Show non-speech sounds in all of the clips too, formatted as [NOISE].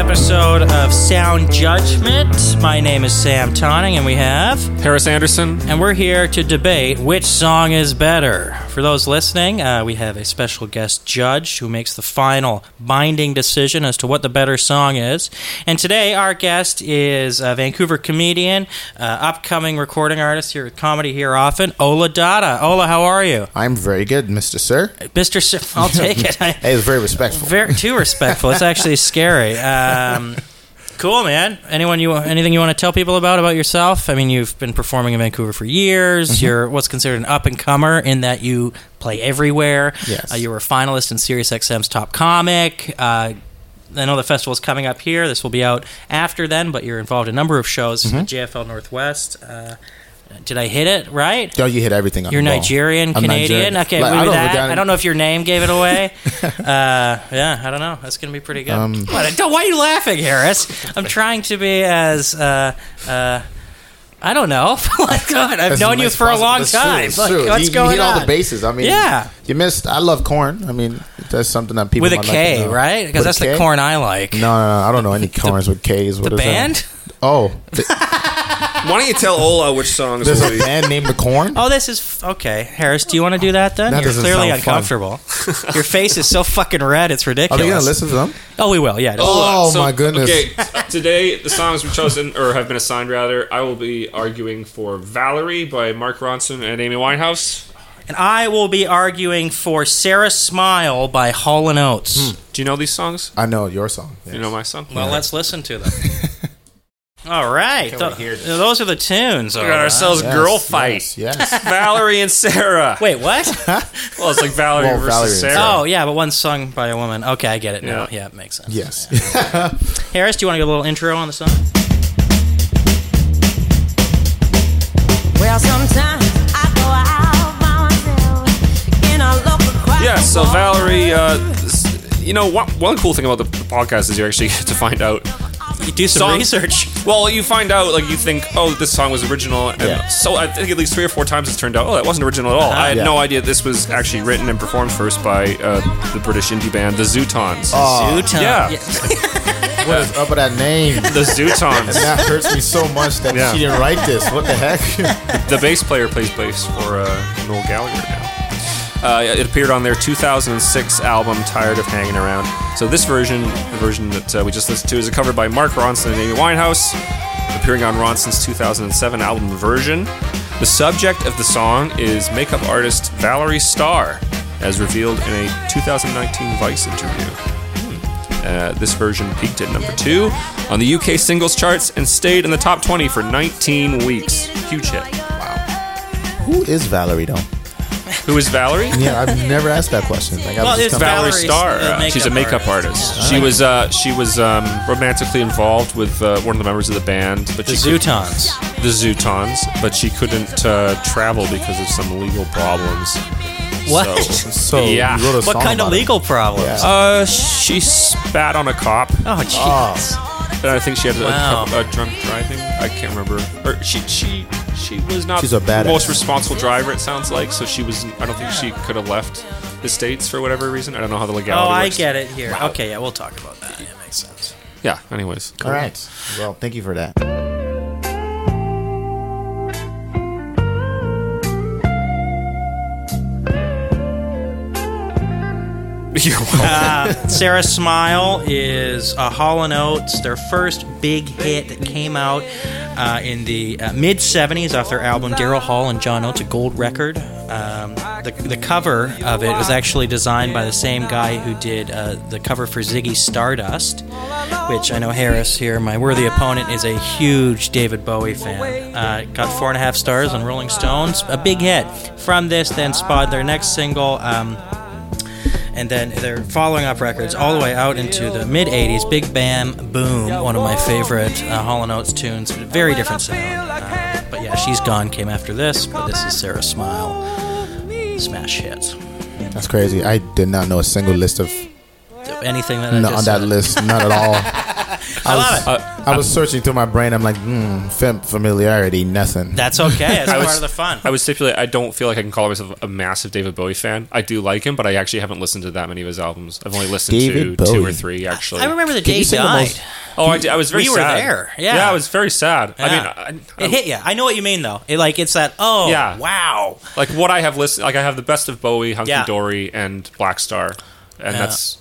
episode of Sound Judgment. My name is Sam Tonning, and we have. Harris Anderson. And we're here to debate which song is better. For those listening, uh, we have a special guest judge who makes the final binding decision as to what the better song is. And today, our guest is a Vancouver comedian, uh, upcoming recording artist here at Comedy Here Often, Ola Dada. Ola, how are you? I'm very good, Mr. Sir. Mr. I'll take it. [LAUGHS] Hey, it's very respectful. very too respectful. It's actually scary. Um, [LAUGHS] cool, man. Anyone you anything you want to tell people about about yourself? I mean, you've been performing in Vancouver for years. Mm-hmm. You're what's considered an up and comer in that you play everywhere. Yes. Uh, you were a finalist in SiriusXM's Top Comic. Uh, I know the festival's coming up here. This will be out after then, but you're involved in a number of shows Mm-hmm. at JFL Northwest. Uh, did I hit it right? Don't you hit everything on You're the ball. Nigerian, I'm Canadian. Nigerian. Okay, Like, I don't that, I don't know if your name gave it away. [LAUGHS] uh, yeah, I don't know. That's gonna be pretty good. Um, What- why are you laughing, Harris? I'm trying to be as. Uh, uh, I don't know. [LAUGHS] like, God, I've That's known you for a possible- long that's true, time. it's Like, true. what's you, going you hit on? all the bases. I mean, Yeah. You missed. I love corn. I mean, that's something that people with a might like right? Because a that's the corn I like. No, no, no, I don't know any corns with K's. What the is that? Band. Oh, th- [LAUGHS] Why don't you tell Ola which songs there's will a be? band named the Corn. Oh, this is f- okay. Harris, do you want to do that then? That You're doesn't clearly sound fun. uncomfortable. [LAUGHS] Your face is so fucking red; it's Are ridiculous. they gonna listen to them? Oh, we will. Yeah. it is. Oh, my goodness. Okay, today the songs we've chosen or have been assigned rather. I will be arguing for Valerie by Mark Ronson and Amy Winehouse. And I will be arguing for Sarah Smile by Hall and Oates. Hmm. Do you know these songs? I know your song. Do you know my song? Well, let's listen to them. [LAUGHS] All right. Can't wait to hear this. those are the tunes. we got right. ourselves Yes, girl fight. Yes. [LAUGHS] Valerie and Sarah. Wait, what? [LAUGHS] Well, it's like Valerie Well, versus Valerie and Sarah. Sarah. oh, yeah, but one's sung by a woman. Okay, I get it now. Yeah. Yeah, it makes sense. yes. [LAUGHS] Harris, do you want to get a little intro on the song? Well, sometimes I go out by myself in a local crowd. Yeah, so Valerie, uh, you know, one, one cool thing about the, the podcast is you actually get to find out. You do some Song- research. Well, you find out, like, you think, oh, this song was original. And Yeah. so I think at least three or four times it's turned out, oh, that wasn't original at all. I had Yeah. no idea this was actually written and performed first by uh, the British indie band, the Zutons. Oh, Zuton. yeah. [LAUGHS] what is up with that name? The Zutons. And That hurts me so much that Yeah. she didn't write this. What the heck? [LAUGHS] the bass player plays bass for uh, Noel Gallagher now. Uh, it appeared on their 2006 album "Tired of Hanging Around." So this version, the version that uh, we just listened to, is a cover by Mark Ronson and Amy Winehouse, appearing on Ronson's 2007 album "Version." The subject of the song is makeup artist Valerie Starr, as revealed in a 2019 Vice interview. Uh, this version peaked at number two on the UK singles charts and stayed in the top 20 for 19 weeks. Huge hit. Wow. Who is Valerie though? Who is Valerie? Yeah, I've never asked that question. Like, I Well, was it's just coming- Valerie Valerie's Starr. the Uh, she's a makeup makeup artist. artist. She was uh, she was um, romantically involved with uh, one of the members of the band, but The she could- Zutons. the Zutons, but she couldn't uh, travel because of some legal problems. What? So, So Yeah. you wrote a what song kind of about it. legal problems? Yeah. uh, she spat on a cop, Oh, jeez. And I think she had a, Wow. a, a uh, drunk driving. I can't remember. Or she she she was not She's a the most responsible driver. It sounds like so she was. I don't think she could have left the states for whatever reason. I don't know how the legality. Oh, legality. I works. get it here. Okay, yeah, we'll talk about that. Yeah, makes sense. Yeah. Anyways. All right. Well, thank you for that. [LAUGHS] You're welcome. Uh, Sarah Smile is uh, Hall Oates, their first big hit that came out uh, in the uh, mid 70s off their album Daryl Hall and John Oates, a gold record. Um, the, the cover of it was actually designed by the same guy who did uh, the cover for Ziggy Stardust, which I know Harris here, my worthy opponent, is a huge David Bowie fan. Uh, got four and a half stars on Rolling Stones, a big hit. From this, then spawned their next single. Um, and then they're following up records all the way out into the mid 80s big bam boom one of my favorite uh, hall and oates tunes very different sound uh, but yeah she's gone came after this but this is sarah smile smash hits That's crazy. I did not know a single list of anything that I no, on that said. list. Not at all. [LAUGHS] I was, love it. Uh, I was searching through my brain. I'm like, hmm, fam- familiarity, nothing. That's okay. [LAUGHS] That's I part was- of the fun. I would stipulate I don't feel like I can call myself a massive David Bowie fan. I do like him, but I actually haven't listened to that many of his albums. I've only listened David to two or three actually. I remember the Can day you he sing the died. most- Oh, I, did- I was very We were sad. there, yeah. I was very sad. I mean, I, I, It hit you. I know what you mean, though. It, like it's that. Oh, Yeah. wow. like what I have listened, like I have the best of Bowie, Hunky Yeah. Dory, and Black Star, and Yeah. that's,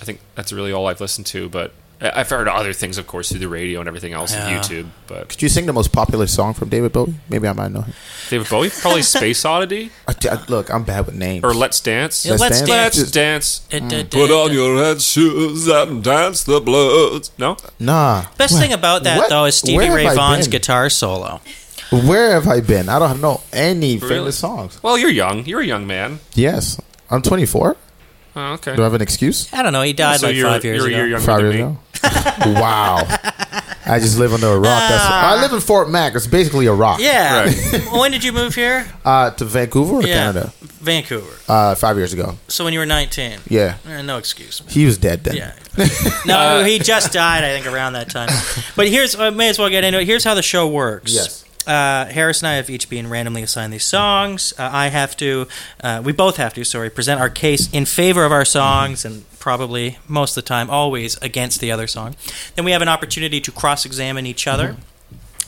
I think that's really all I've listened to. But I- I've heard other things, of course, through the radio and everything else, and Yeah. YouTube. But Could you sing the most popular song from David Bowie? Maybe I might know him. David Bowie, probably [LAUGHS] Space Oddity I, I- look, I'm bad with names. or Let's Dance. Yeah, Let's Dance. Let's dance. It- it- mm. Put on your red shoes and dance the blues. No, nah. Best What- thing about that what- though is Stevie where Ray Vaughan's guitar solo. Where have I been? I don't know any Really? famous songs. well, you're young. You're a young man. Yes, I'm 24. Oh, okay. Do I have an excuse? I don't know. He died So like five years you're, ago. You're younger Five than years me. ago. [LAUGHS] wow. I just live under a rock. That's I live in Fort Mac. It's basically a rock. yeah. Right. when did you move here? Uh, to Vancouver or yeah. Canada? Vancouver. Uh, five years ago. So when you were 19. Yeah. Eh, no excuse. He was dead then. Yeah. [LAUGHS] No, he just died, I think, around that time. But here's, I may as well get into it. Here's how the show works. Yes. Uh, Harris and I have each been randomly assigned these songs. Uh, I have to, uh, we both have to, sorry, present our case in favor of our songs and probably most of the time, always against the other song. Then we have an opportunity to cross examine each other.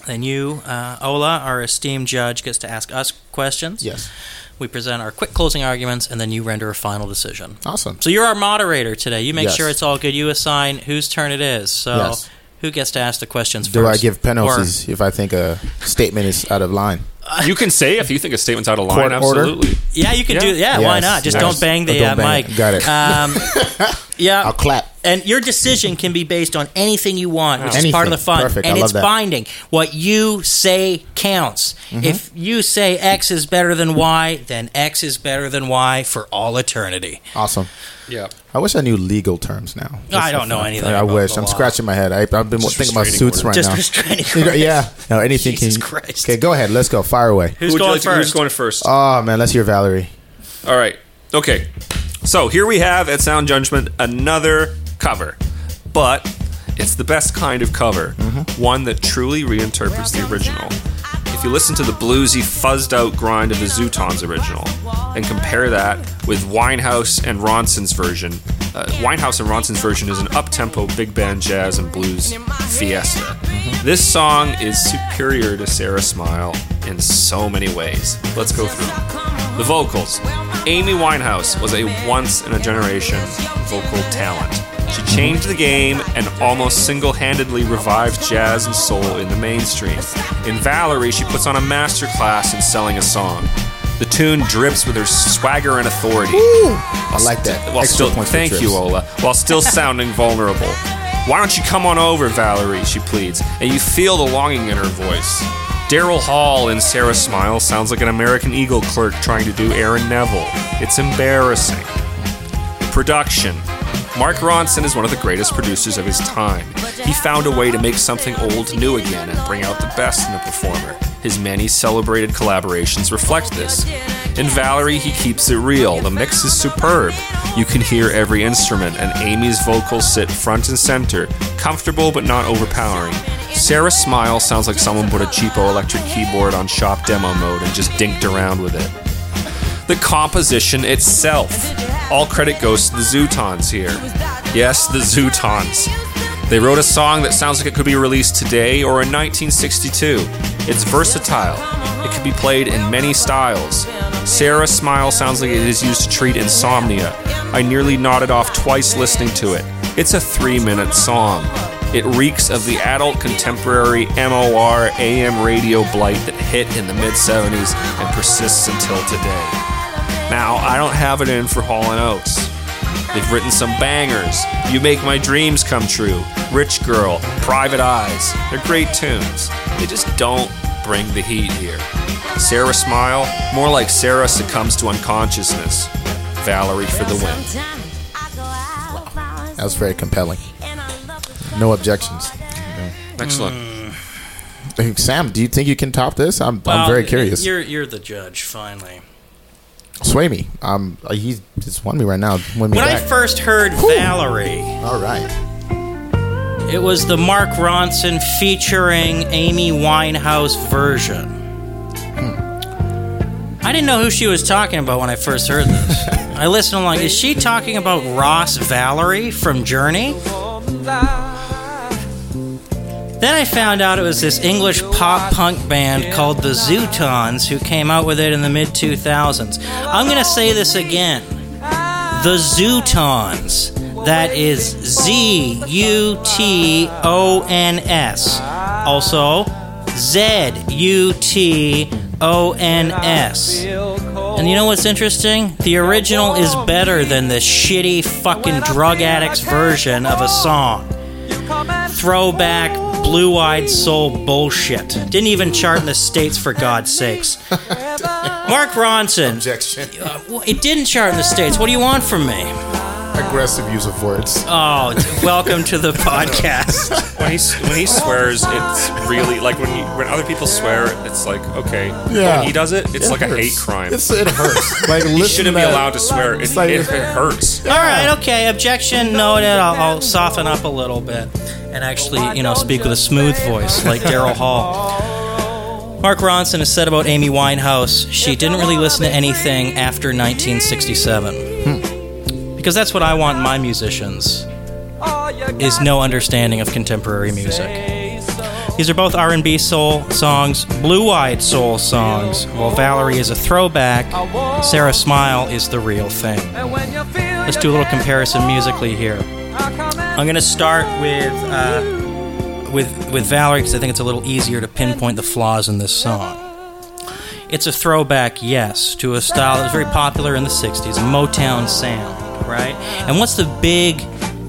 Then you, uh, Ola, our esteemed judge, gets to ask us questions. Yes. We present our quick closing arguments, and then you render a final decision. Awesome. So you're our moderator today. You make Yes. sure it's all good. You assign whose turn it is. So Yes. who gets to ask the questions Do I give penalties if I think a statement is out of line? You can say if you think a statement's out of line. Court order? absolutely. yeah, you can Yeah. do. Yeah, why not? Just yes. don't bang the Don't uh, bang mic. it. Got it. Um, [LAUGHS] yeah, I'll clap. and your decision can be based on anything you want, which is part of the fun. Perfect. I And love it's that. binding. What you say counts. Mm-hmm. If you say X is better than Y, then X is better than Y for all eternity. Awesome. Yeah. I wish I knew legal terms now. I don't know anything I wish. I'm law. scratching my head. I, I've been Just thinking about suits order. right Just now. restraining. You got- yeah. No, anything Jesus can. Christ. Okay, go ahead. Let's go. Fire away. Who's Who would you going like to- first? Who's going first? Oh man, let's hear Valerie. All right. Okay. So here we have at Sound Judgment another cover, but it's the best kind of cover, one that truly reinterprets the original. If you listen to the bluesy, fuzzed out grind of the Zutons original and compare that with Winehouse and Ronson's version, uh, Winehouse and Ronson's version is an up tempo big band jazz and blues fiesta. This song is superior to Sarah Smile in so many ways. Let's go through them. The vocals. Amy Winehouse was a once in a generation vocal talent. She changed the game and almost single handedly revived jazz and soul in the mainstream. In Valerie, she puts on a masterclass in selling a song. The tune drips with her swagger and authority. I like that. While Extra still, thank you, Ola. While still [LAUGHS] sounding vulnerable. Why don't you come on over, Valerie? She pleads, and you feel the longing in her voice. Daryl Hall in Sarah Smile sounds like an American Eagle clerk trying to do Aaron Neville. It's embarrassing. Production. Mark Ronson is one of the greatest producers of his time. He found a way to make something old new again and bring out the best in the performer. His many celebrated collaborations reflect this. In Valerie, he keeps it real. The mix is superb. You can hear every instrument, and Amy's vocals sit front and center, comfortable but not overpowering. Sarah's smile sounds like someone put a cheapo electric keyboard on shop demo mode and just dinked around with it the composition itself. All credit goes to the Zutons here. Yes, the Zutons. They wrote a song that sounds like it could be released today or in 1962. It's versatile. It can be played in many styles. Sarah Smile sounds like it is used to treat insomnia. I nearly nodded off twice listening to it. It's a three minute song. It reeks of the adult contemporary MOR AM radio blight that hit in the mid 70s and persists until today. Now, I don't have it in for Hall and Oates. They've written some bangers. You Make My Dreams Come True, Rich Girl, Private Eyes. They're great tunes. They just don't bring the heat here. Sarah Smile, more like Sarah succumbs to unconsciousness. Valerie for the win. That was very compelling. No objections. Excellent. Hey, Sam, do you think you can top this? I'm, I'm very curious. You're you're the judge, finally. Sway me. Um, uh, he just won me right now. Win me When I first heard Valerie, All right. It was the Mark Ronson featuring Amy Winehouse version. I didn't know who she was talking about when I first heard this. [LAUGHS] I listened along. Is she talking about Ross Valory from Journey? Then I found out it was this English pop punk band called the Zutons who came out with it in the mid 2000s. I'm going to say this again. The Zutons. That is Z U T O N S. Also, Z U T O N S. And you know what's interesting? The original is better than the shitty fucking drug addict's version of a song. Throwback, blue eyed soul bullshit. Didn't even chart in the States for God's sakes. [LAUGHS] Mark Ronson. Objection. Uh, it didn't chart in the States. What do you want from me? Aggressive use of words. Oh, welcome to the [LAUGHS] podcast. When he when he swears, it's really like when you, when other people swear, it's like okay. Yeah. When he does it, it's It like a hurts. hate crime. It's, it hurts. Like [LAUGHS] he shouldn't be allowed to swear. It, It's like- it, it hurts. All right, okay. Objection noted. I'll, I'll soften up a little bit and actually, you know, speak with a smooth voice like Daryl Hall. Mark Ronson has said about Amy Winehouse, she didn't really listen to anything after 1967. Hmm. Because that's what I want my musicians, is no understanding of contemporary music. These are both R&B soul songs, blue-eyed soul songs. While Valerie is a throwback, Sarah Smile is the real thing. Let's do a little comparison musically here. I'm going to start with uh, with with Valerie because I think it's a little easier to pinpoint the flaws in this song. It's a throwback, yes, to a style that was very popular in the '60s, a Motown sound, right? And what's the big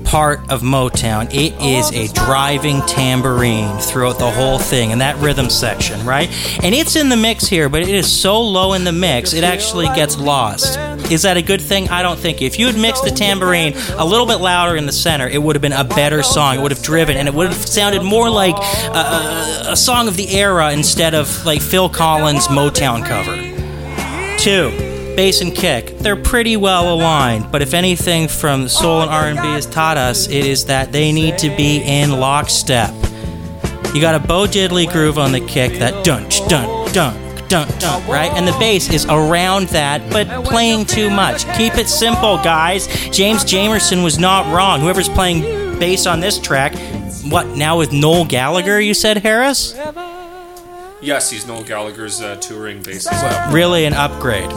part of Motown? It is a driving tambourine throughout the whole thing, and that rhythm section, right? And it's in the mix here, but it is so low in the mix, it actually gets lost. Is that a good thing? I don't think. If you had mixed the tambourine a little bit louder in the center, it would have been a better song. It would have driven, and it would have sounded more like a, a, a song of the era instead of like Phil Collins' Motown cover. Two, bass and kick. They're pretty well aligned, but if anything from soul and R&B has taught us, it is that they need to be in lockstep. You got a Bo Diddley groove on the kick, that dun dun dun dun dun, right? And the bass is around that, but playing too much. Keep it simple, guys. James Jamerson was not wrong. Whoever's playing bass on this track, what now with Noel Gallagher? You said Harris? Yes, he's Noel Gallagher's uh, touring bassist. Really an upgrade.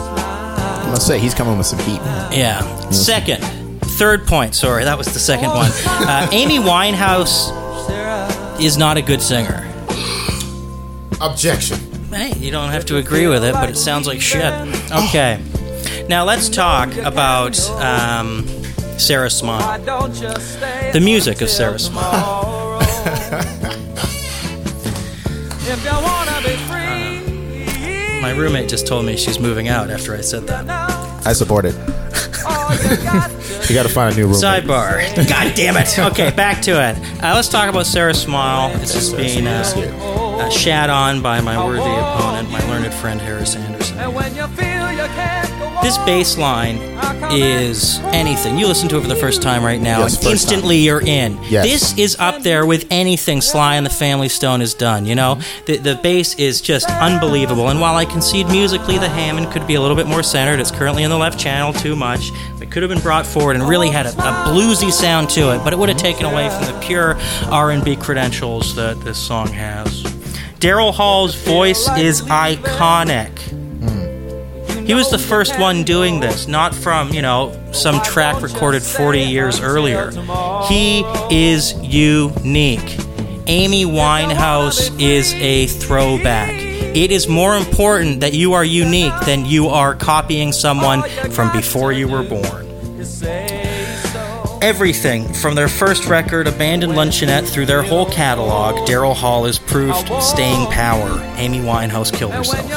I'm gonna say he's coming with some heat. Yeah. Second, third point. Sorry, that was the second one. Uh, Amy Winehouse is not a good singer. Objection. Hey, you don't have to agree with it, but it sounds like shit. Okay. Now let's talk about um, Sarah Smile. The music of Sarah Smile. My roommate just told me she's moving out after I said that. I support it. you got to find a new roommate. Sidebar. God damn it. Okay, back to it. Uh, let's talk about Sarah Smile. This is being uh, uh, shat on by my worthy opponent, my learned friend Harris Anderson. This bass line is anything. You listen to it for the first time right now, Yes, and instantly you're in. Yes. This is up there with anything Sly and the Family Stone has done. You know, the the bass is just unbelievable. And while I concede musically, the Hammond could be a little bit more centered. It's currently in the left channel too much. It could have been brought forward and really had a, a bluesy sound to it, but it would have taken away from the pure R&B credentials that this song has. Daryl Hall's voice is iconic. He was the first one doing this, not from, you know, some track recorded 40 years earlier. He is unique. Amy Winehouse is a throwback. It is more important that you are unique than you are copying someone from before you were born. Everything from their first record, Abandoned Luncheonette, through their whole catalog, Daryl Hall has proved staying power. Amy Winehouse killed herself.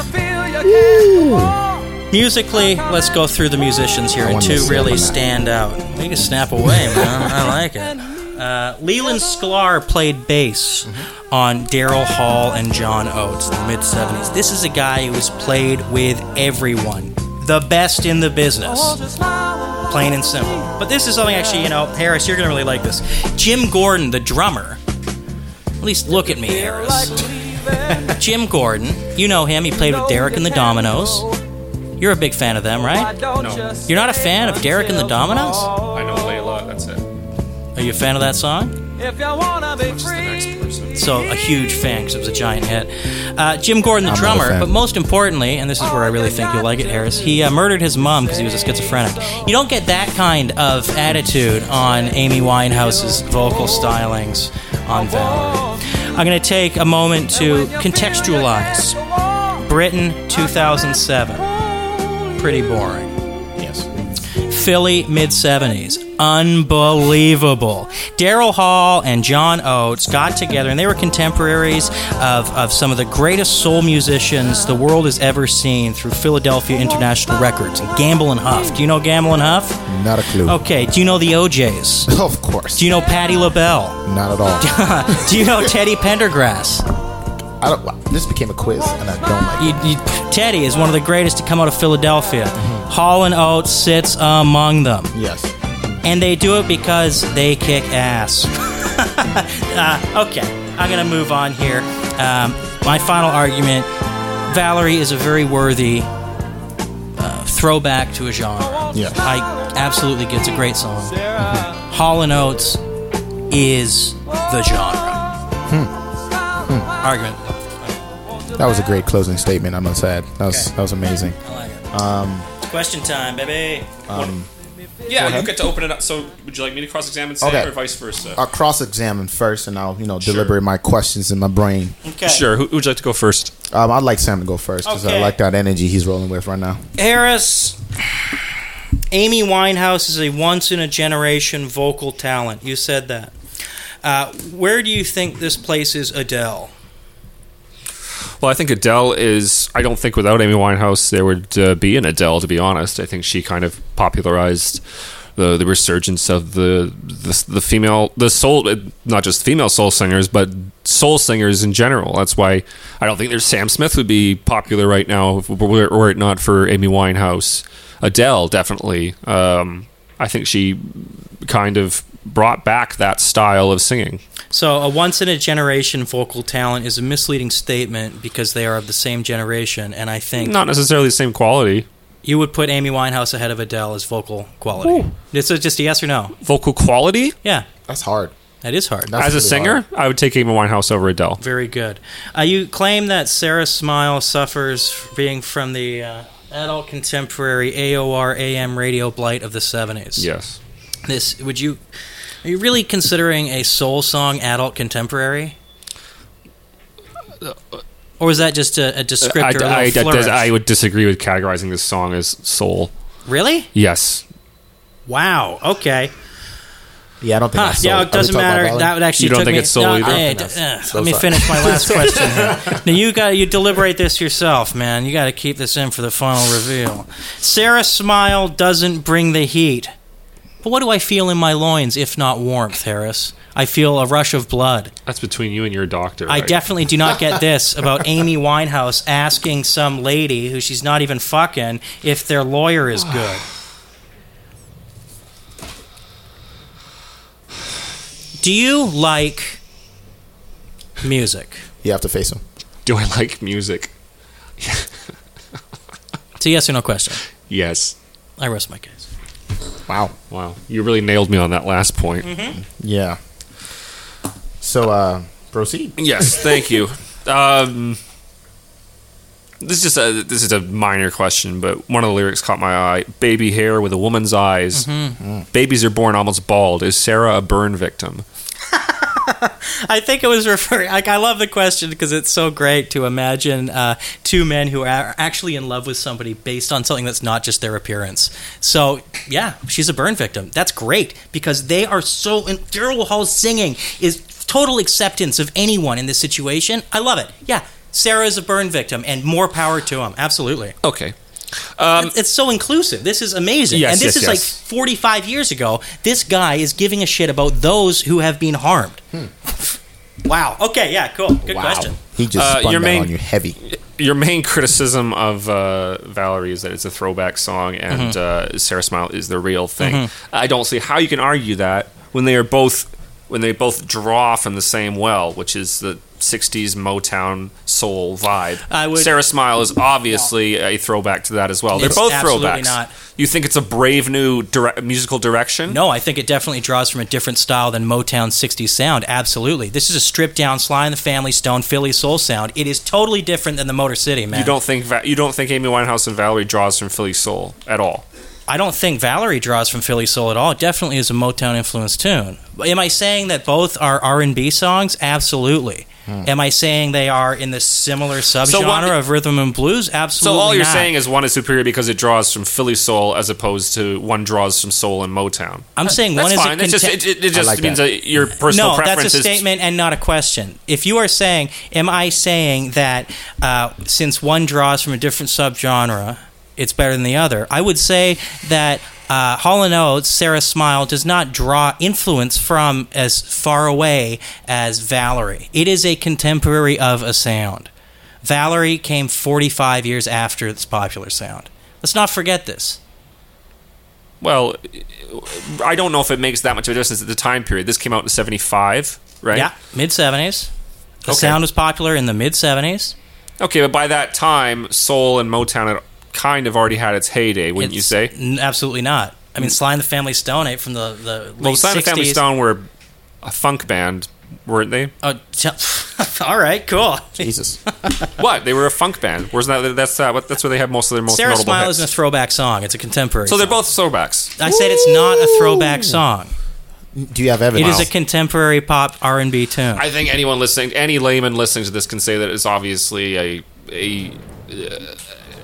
Musically, let's go through the musicians here, and two really stand out. We can snap away, man. I [LAUGHS] like it. Uh, Leland Sklar played bass on Daryl Hall and John Oates in the mid 70s. This is a guy who has played with everyone. the best in the business. Plain and simple. But this is something actually, you know, Harris, you're going to really like this. Jim Gordon, the drummer. At least look at me, Harris. [LAUGHS] Jim Gordon, you know him. He played with Derek and the Dominos. You're a big fan of them, right? No, You're not a fan of Derek and the Dominos? I know Layla. That's it. Are you a fan of that song? Who's the next person? So a huge fan because it was a giant hit. Uh, Jim Gordon, the I'm not a drummer, fan. but most importantly, and this is where I really think you'll like it, Harris. He uh, murdered his mom because he was a schizophrenic. You don't get that kind of attitude on Amy Winehouse's vocal stylings on Valerie. I'm going to take a moment to contextualize. Britain, 2007. Pretty boring. Yes. Philly mid 70s. Unbelievable. Daryl Hall and John Oates got together and they were contemporaries of, of some of the greatest soul musicians the world has ever seen through Philadelphia International Records. Gamble and Huff. Do you know Gamble and Huff? Not a clue. Okay. Do you know the O'Jays? [LAUGHS] Of course. Do you know Patti LaBelle? Not at all. [LAUGHS] Do you know Teddy Pendergrass? I don't. wow, This became a quiz, and I don't like. it. You, you, Teddy is one of the greatest to come out of Philadelphia. Hall and Oates sits among them. Yes. and they do it because they kick ass. [LAUGHS] uh, okay, I'm gonna move on here. Um, my final argument: Valerie is a very worthy uh, throwback to a genre. Yeah. I absolutely get it's a great song. Hall and Oates is the genre. Argument. That was a great closing statement. I must add. That was Okay. that was amazing. I like it. Um, Question time, baby. Yeah, you get to open it up. So, would you like me to cross-examine Sam Okay. or vice versa? I'll cross-examine first, and I'll you know deliberate my questions in my brain. Okay. Sure. Who, who would you like to go first? Um, I'd like Sam to go first because Okay. I like that energy he's rolling with right now. Harris, Amy Winehouse is a once in a generation vocal talent. You said that. Uh, where do you think this places Adele? Well, I think Adele is. I don't think without Amy Winehouse there would uh, be an Adele. To be honest, I think she kind of popularized the the resurgence of the the, the female the soul, uh, not just female soul singers, but soul singers in general. That's why I don't think there's Sam Smith would be popular right now if- were, were it not for Amy Winehouse. Adele definitely. Um, I think she kind of brought back that style of singing. So, a once in a generation vocal talent is a misleading statement because they are of the same generation, and I think Not necessarily the same quality. you would put Amy Winehouse ahead of Adele as vocal quality. It's a- just a yes or no. Vocal quality Yeah, That's hard. that is hard. That's As a singer, hard. I would take Amy Winehouse over Adele. Very good. Uh, you claim that Sarah Smile suffers being from the uh, adult contemporary AOR AM radio blight of the 70s. Yes. This would you are you really considering a soul song adult contemporary? Or is that just a descriptor? a I, little I. I would disagree with categorizing this song as soul. really? Yes. Wow. Okay. Yeah, I don't think. Huh, that's yeah, it doesn't Are we talking matter. That would actually You don't took think me, it's soul no, either? hey, No. d- uh, So let me sorry. finish my [LAUGHS] last question. Here. Now you got you deliberate this yourself, man. You got to keep this in for the final reveal. Sarah Smile doesn't bring the heat. But what do I feel in my loins if not warmth, Harris? I feel a rush of blood. That's between you and your doctor. I right? definitely do not get this about [LAUGHS] Amy Winehouse asking some lady who she's not even fucking if their lawyer is [SIGHS] good. Do you like music? You have to face him. Do I like music? It's a yes or no question. Yes. I rest my case. Wow. Wow. You really nailed me on that last point. Yeah. So, uh, proceed. Yes. Thank you. Um, this is just a this is a minor question, but one of the lyrics caught my eye. Baby hair with a woman's eyes. Babies are born almost bald. Is Sarah a burn victim? [LAUGHS] I think it was referring. Like, I love the question because it's so great to imagine uh, two men who are actually in love with somebody based on something that's not just their appearance. So, yeah, she's a burn victim. That's great because they are so. And Daryl Hall's singing is total acceptance of anyone in this situation. I love it. Yeah, Sarah is a burn victim, and more power to him. Absolutely. Okay. Um, It's- it's so inclusive. This is amazing. Yes, and this yes, is like 45 years ago. This guy is giving a shit about those who have been harmed. Wow. Okay, yeah, cool. Good wow. question. He just Uh, spun your that main- on you heavy. your main criticism of uh, Valerie is that it's a throwback song and Mm-hmm. uh, Sarah Smile is the real thing. I don't see how you can argue that when they are both when they both draw from the same well, which is the '60s Motown soul vibe. I would- Sarah Smile is obviously a throwback to that as well. They're It's both absolutely throwbacks. not. You think it's a brave new dire- musical direction? No, I think it definitely draws from a different style than Motown 60s sound. Absolutely. This is a stripped down Sly and the Family Stone Philly soul sound. It is totally different than the Motor City, man. You don't think Va- you don't think Amy Winehouse and Valerie draws from Philly soul at all? I don't think Valerie draws from Philly soul at all. It definitely is a Motown influenced tune. Am I saying that both are R&B songs? Absolutely. Am I saying they are in the similar subgenre what- of rhythm and blues? Absolutely. So all you're not. saying is one is superior because it draws from Philly soul as opposed to one draws from soul and Motown. I'm saying That's one is fine. a It's just it, it, it just like means that. that your personal no, preference that's a is statement and not a question. If you are saying, am I saying that uh, since one draws from a different subgenre, it's better than the other? I would say that uh, Hall and Oates, Sarah Smile, does not draw influence from as far away as Valerie. It is a contemporary of a sound. Valerie came 45 years after its popular sound. Let's not forget this. well. I don't know if it makes that much of a difference at the time period. This came out in '75, right? Yeah, mid 70s. The Okay. sound was popular in the mid 70s. Okay, but by that time, soul and Motown had kind of already had its heyday, wouldn't you say? n- absolutely not. I mean, Sly and the Family Stone ate from the the late Well, Simon 60s. Family Stone were a funk band, weren't they? Oh, t- [LAUGHS] all right, cool. Jesus. [LAUGHS] what? They were a funk band. Wasn't that that's uh, what that's where they have most of their most Sarah notable Smile hits. isn't a throwback song; it's a contemporary. so they're song. both throwbacks. I said it's not a throwback song. Do you have It evidence? is a contemporary pop R and B tune. I think anyone listening, any layman listening to this, can say that it's obviously a a uh,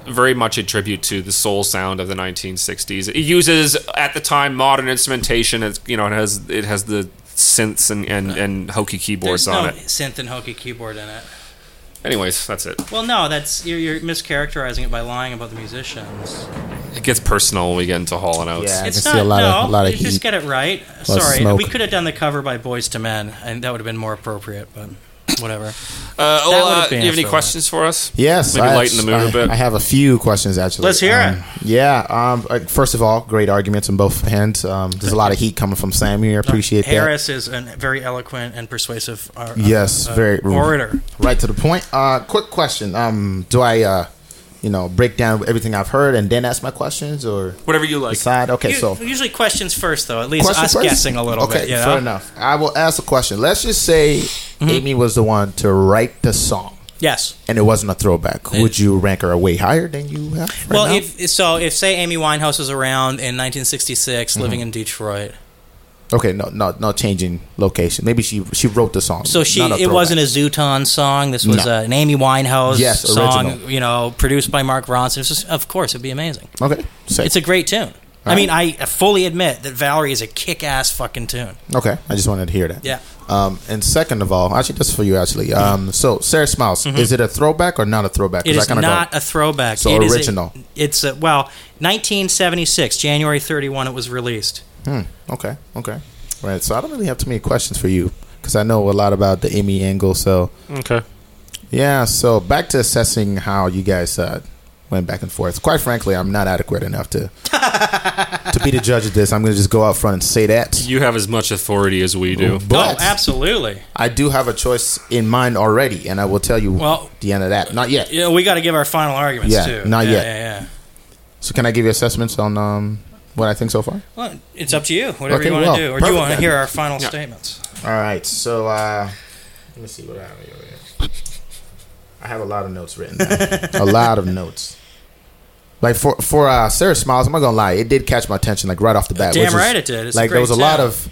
very much a tribute to the soul sound of the 1960s. It uses at the time modern instrumentation. It's you know it has it has the synths and and, and hokey keyboards There's on no it. synth and hokey keyboard in it. Anyways, that's it. Well, no, that's you're, you're mischaracterizing it by lying about the musicians. It gets personal when we get into Hall and Oates. Yeah. I it's can not see a lot no. of- a lot of you just get it right. Sorry, smoke. we could have done the cover by Boyz II Men, and that would have been more appropriate. But whatever. Uh, That well, would've uh, do you have any a questions for us? Yes, Maybe I lighten the mood a I- bit. I have a few questions actually. Let's hear Um, it. Yeah. Um, uh, first of all, great arguments on both ends. Um, there's a lot of heat coming from Sam here. Appreciate that. Harris is a very eloquent and persuasive uh, Yes, uh, very orator. Right to the point. Uh, quick question. Um, do I, uh, you know, break down everything I've heard and then ask my questions, or Whatever you like. decide? Okay, U- so usually questions first, though. At least question us first? guessing a little okay, bit. You know? fair enough. I will ask a question. Let's just say Mm-hmm. Amy was the one to write the song, Yes. and it wasn't a throwback. Would you rank her way higher than you have? Right well, now? if so, if say Amy Winehouse was around in 1966, Mm-hmm. living in Detroit, okay, no, no, no changing location. Maybe she she wrote the song. so she it wasn't a Zuton song. This was No. uh, an Amy Winehouse Yes, song. original. You know, produced by Mark Ronson. Just- of course, it'd be amazing. okay. Sick. It's a great tune. I All mean, I fully admit that Valerie is a kick-ass fucking tune. Okay, I just wanted to hear that. Yeah. Um, and second of all, actually, that's for you. Actually, um, so Sarah Smiles, is it a throwback or not a throwback? Mm-hmm. It is not Go, a throwback. So It is a- original. it's a, well, 1976, January 31. It was released. Hmm, okay, okay, right. So I don't really have too many questions for you because I know a lot about the Amy angle. So Okay. yeah. So back to assessing how you guys uh, went back and forth. Quite frankly, I'm not adequate enough to [LAUGHS] to be the judge of this. I'm going to just go out front and say that. You have as much authority as we do. But oh, absolutely. I do have a choice in mind already, and I will tell you Well- the end of that. Not yet. Yeah, we got to give our final arguments Yeah, too. not yeah, yet. Yeah, yeah. So can I give you assessments on um, what I think so far? Well, it's up to you. Whatever Okay, you want well, to do, or do you want to hear our final Yeah. statements? All right, so uh, let me see what I have here. I have a lot of notes written. down. [LAUGHS] a lot of notes. Like for for uh, Sarah Smiles, I'm not gonna lie, it did catch my attention like right off the bat. Damn which is- right it did. It's like there was a lot of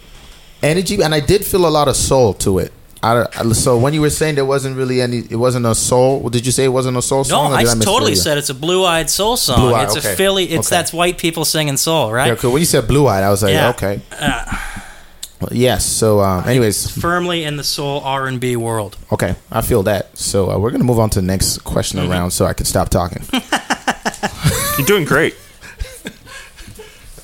energy, and I did feel a lot of soul to it. I, I- so when you were saying there wasn't really any, it wasn't a soul. Did you say it wasn't a soul song? No, I did s- mishear totally you? said it's a blue-eyed soul song. Blue-eyed, it's okay. a Philly. It's Okay. that's white people singing soul, right? Yeah, cool. When you said blue eyed, I was like, Yeah. okay. Uh, Well, yes. So, um, anyways, firmly in the soul R and B world. Okay, I feel that. So uh, we're gonna move on to the next question Mm-hmm. around, so I can stop talking. [LAUGHS] You're doing great.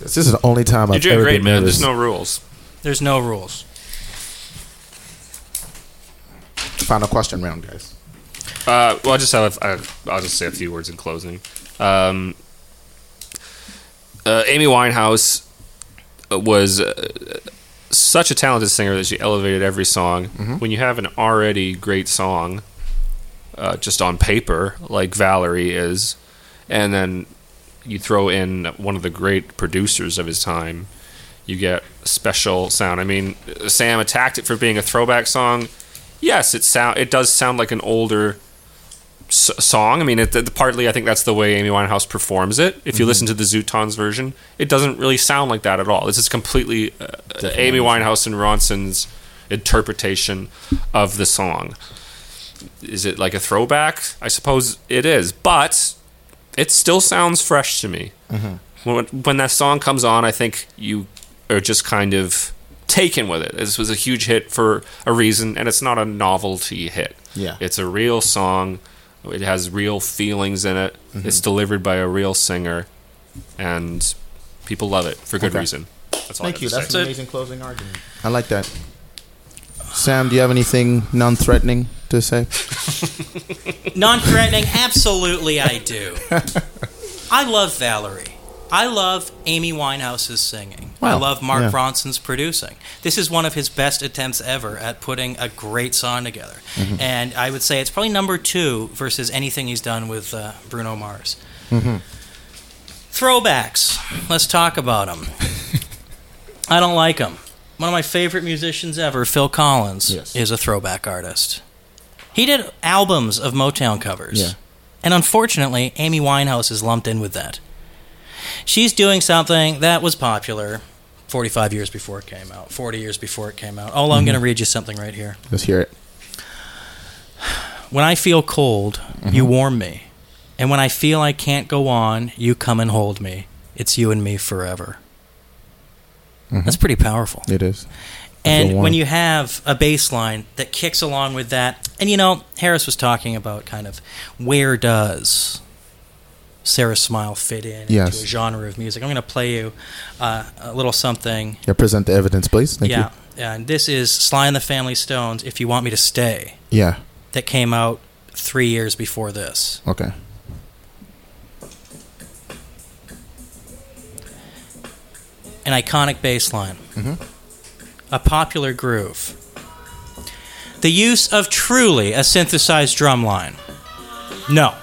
this is the only time You're I've doing ever great, been man. nervous. There's no rules. There's no rules. Final question round, guys. Final question round, guys. Uh, well, I just have. I, I'll just say a few words in closing. Um, uh, Amy Winehouse was uh, such a talented singer that she elevated every song. When you have an already great song, uh, just on paper, like Valerie is, and then you throw in one of the great producers of his time, you get special sound. I mean, Sam attacked it for being a throwback song. Yes, it sound it does sound like an older s- song. I mean, it, it- partly I think that's the way Amy Winehouse performs it. If you listen to the Zutons version, it doesn't really sound like that at all. This is completely uh, Amy Winehouse and Ronson's interpretation of the song. Is it like a throwback? I suppose it is, but it still sounds fresh to me. When, when that song comes on, I think you are just kind of taken with it. This was a huge hit for a reason, and it's not a novelty hit. Yeah. It's a real song. It has real feelings in it. Mm-hmm. It's delivered by a real singer, and people love it for good Okay. reason. That's all Thank have you. That's say. an amazing closing argument. I like that. Sam, do you have anything non-threatening to say? [LAUGHS] Non-threatening, absolutely, I do. [LAUGHS] I love Valerie. I love Amy Winehouse's singing. I love Mark Yeah. Ronson's producing. This is one of his best attempts ever at putting a great song together. Mm-hmm. And I would say it's probably number two versus anything he's done with uh, Bruno Mars. Mm-hmm. Throwbacks. Let's talk about them. [LAUGHS] I don't like them. One of my favorite musicians ever, Phil Collins, Yes. is a throwback artist. He did albums of Motown covers. Yeah. And unfortunately, Amy Winehouse is lumped in with that. She's doing something that was popular 45 years before it came out, 40 years before it came out. Oh, I'm going to mm-hmm. read you something right here. Let's hear it. When I feel cold, mm-hmm. you warm me. And when I feel I can't go on, you come and hold me. It's you and me forever. Mm-hmm. That's pretty powerful. It is. And when you have a bass line that kicks along with that, and you know, Harris was talking about kind of where does Sarah Smile fit in Yes. into a genre of music. I'm going to play you uh, a little something. Yeah, present the evidence, please. Thank yeah, and this is Sly and the Family Stones. If you want me to stay. Yeah. that came out three years before this. Okay. An iconic bass line, Mm-hmm. a popular groove. The use of truly a synthesized drum line. No.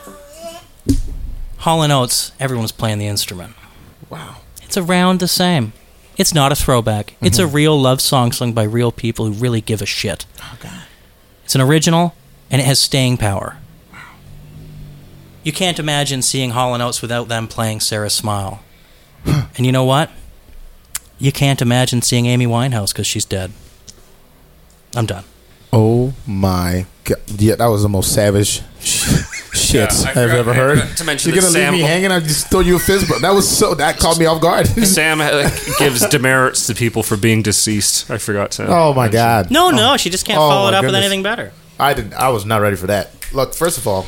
Hall and Oates, everyone's playing the instrument. Wow. It's around the same. It's not a throwback. It's a mm-hmm. real love song sung by real people who really give a shit. Oh, God. It's an original, and it has staying power. You can't imagine seeing Hall and Oates without them playing Sarah Smile. and you know what? You can't imagine seeing Amy Winehouse because she's dead. I'm done. Oh my god! Yeah, that was the most savage shit Yeah, I I've forgot- ever I heard. forgot to mention You're that gonna Sam- leave me hanging? I just throw you a fist bump. That was so. That caught me off guard. [LAUGHS] Sam [LAUGHS] uh, gives demerits to people for being deceased. I forgot to. oh my god! No, no, she just can't Oh, follow it my up with goodness. anything better. I didn't. I was not ready for that. Look, first of all,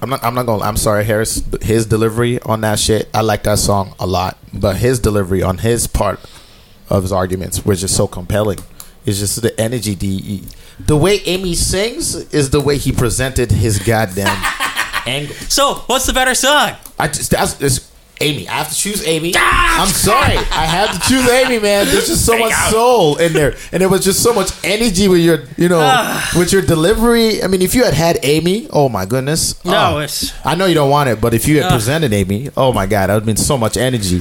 I'm not. I'm not going. to I'm sorry, Harris. His delivery on that shit. I like that song a lot, but his delivery on his part of his arguments was just so compelling. It's just the energy. The the way Amy sings is the way he presented his goddamn [LAUGHS] angle. So, what's the better song? I just that's it's Amy. I have to choose Amy. Ah! I'm sorry. I have to choose Amy, man. There's just so much soul in there, and there was just so much energy with your, you know, ah. with your delivery. I mean, if you had had Amy, oh my goodness. No, Oh. it's I know you don't want it, but if you had presented Amy, oh my god, that would have been so much energy.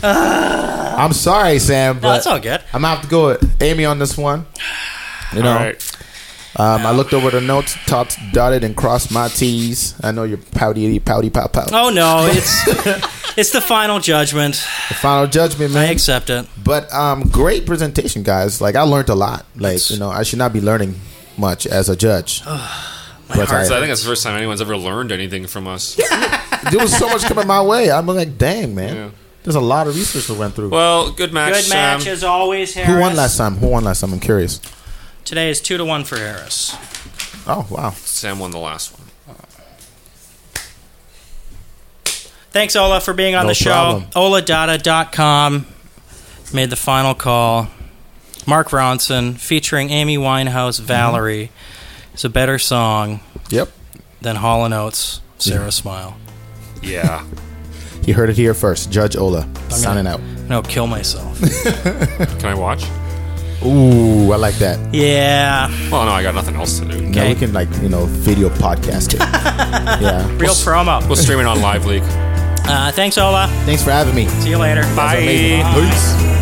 I'm sorry, Sam, no, but it's all good. I'm gonna have to go with Amy on this one. You know, All right. um, I looked over the notes, dots, dotted, and crossed my T's. I know you're pouty, pouty, pout, pout. Oh no, it's [LAUGHS] it's the final judgment. The final judgment, man. I accept it. But um, great presentation, guys. Like I learned a lot. Like you know, I should not be learning much as a judge. but Hearts, I I, think that's the first time anyone's ever learned anything from us. [LAUGHS] there was so much coming my way. I'm like, dang, man. Yeah. There's a lot of research that went through. Well, good match. Good Sam. match as always, Harris. Who won last time? Who won last time? I'm curious. Today is two to one for Harris. Oh wow. Sam won the last one. Thanks, Ola, for being on No the show. OlaDada.com made the final call. Mark Ronson featuring Amy Winehouse, Valerie. Mm-hmm. It's a better song Yep. than Hall and Oates, Sarah Smile. Yeah. You heard it here first. Judge Ola signing out. No, kill myself. [LAUGHS] Can I watch? Ooh, I like that. yeah, Well, no, I got nothing else to do. Now Okay. we can like you know video podcast it. [LAUGHS] yeah. real promo. We'll stream it on Live Leak. Uh, thanks, Ola. Thanks for having me. See you later. Bye. amazing. Peace.